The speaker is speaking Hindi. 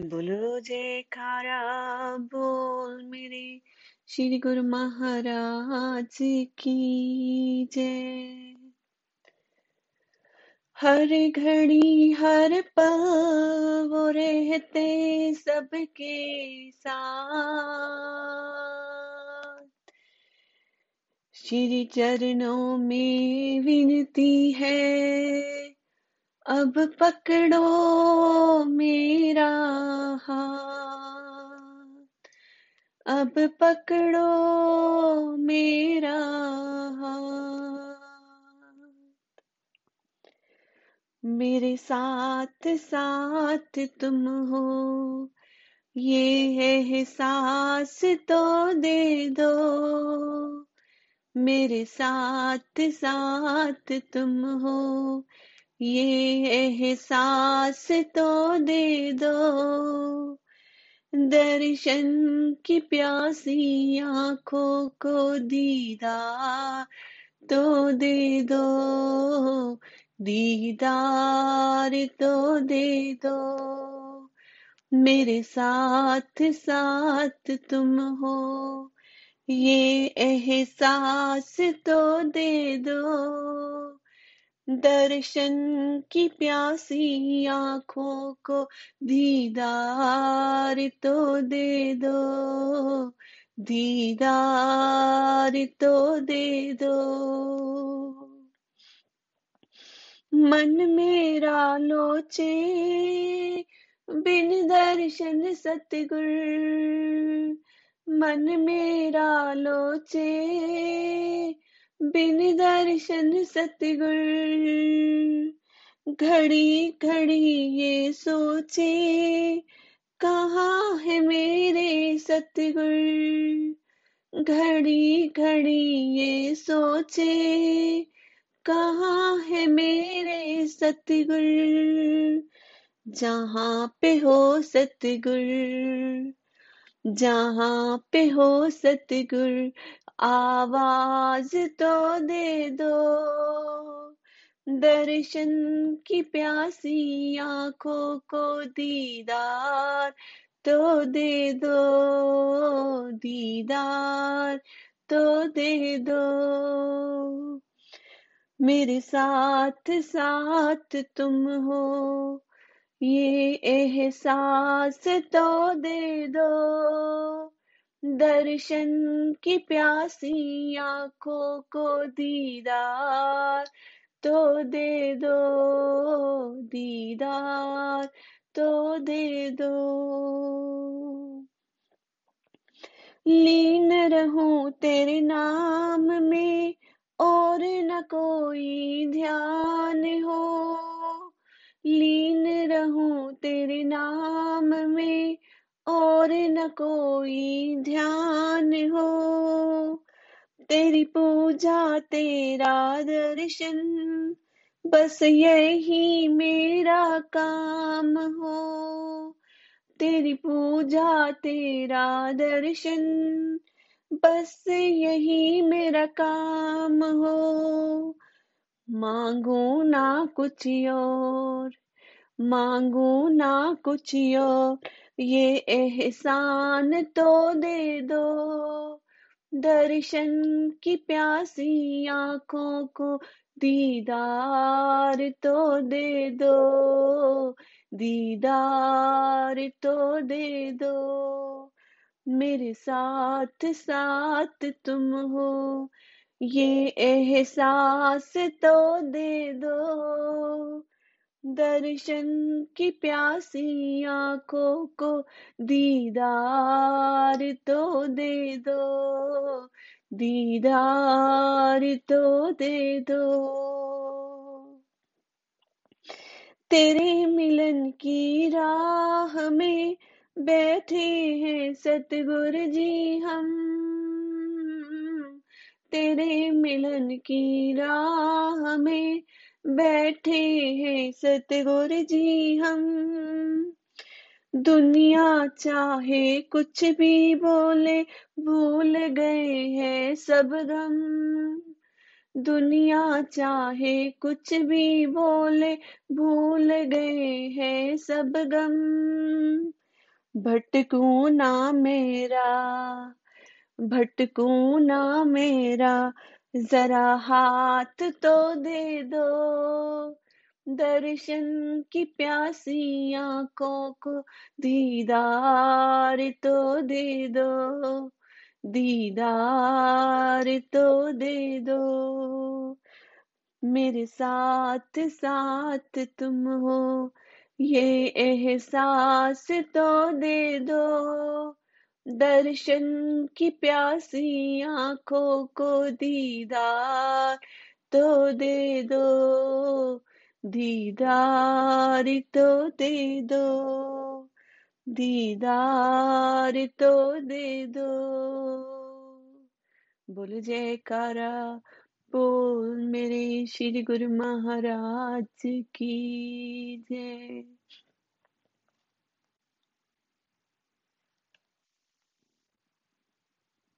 बोलो, जयकारा, बोल मेरे श्री गुरु महाराज की जय। हर घड़ी, हर पल वो रहते सबके साथ। श्री चरणों में विनती है अब पकड़ो मेरा हाथ। अब पकड़ो मेरा हाथ। मेरे साथ साथ तुम हो, ये एहसास तो दे दो। मेरे साथ साथ तुम हो ये एहसास तो दे दो, दर्शन की प्यासी आँखों को दीदार तो दे दो, दीदार तो दे दो। मेरे साथ साथ तुम हो, ये एहसास तो दे दो दर्शन की प्यासी आँखों को दीदार तो दे दो, दीदार तो दे दो। मन मेरा लोचे, बिन दर्शन सतगुर। मन मेरा लोचे बिन दर्शन सतगुर। घड़ी घड़ी ये सोचे, कहाँ है मेरे सतगुर? घड़ी घड़ी ये सोचे, कहाँ है मेरे सतगुर? जहाँ पे हो सतगुर, जहाँ पे हो सतगुर आवाज़ तो दे दो। दर्शन की प्यासी आँखों को दीदार तो दे दो। दीदार तो दे दो। मेरे साथ साथ तुम हो। ये एहसास तो दे दो। दर्शन की प्यासी आँखों को दीदार तो दे दो दीदार तो दे दो। लीन रहूँ तेरे नाम में और न कोई ध्यान हो। लीन रहूँ तेरे नाम कोई ध्यान हो। तेरी पूजा, तेरा दर्शन, बस यही मेरा काम हो। तेरी पूजा, तेरा दर्शन, बस यही मेरा काम हो। मांगू ना कुछ और, मांगू ना कुछ और ये एहसान तो दे दो दर्शन की प्यासी आँखों को, दीदार तो दे दो, दीदार तो दे दो। मेरे साथ साथ तुम हो, ये एहसास तो दे दो। दर्शन की प्यासी आँखों को दीदार तो दे दो, दीदार तो दे दो। तेरे मिलन की राह में बैठे हैं सतगुरु जी हम। तेरे मिलन की राह में बैठे हैं सतगुरु जी हम। दुनिया चाहे कुछ भी बोले, भूल गए हैं सब गम। दुनिया चाहे कुछ भी बोले, भूल गए हैं सब गम। भटकू ना मेरा, भटकू ना मेरा जरा हाथ तो दे दो। दर्शन की प्यासी आँखों को दीदार तो दे दो। दीदार तो दे दो। मेरे साथ साथ तुम हो, ये एहसास तो दे दो। दर्शन की प्यासी आँखों को दीदार तो दे दो, दीदार तो दे दो, दीदार तो दे दो। बोल जयकारा, बोल मेरे श्री गुरु महाराज की जय।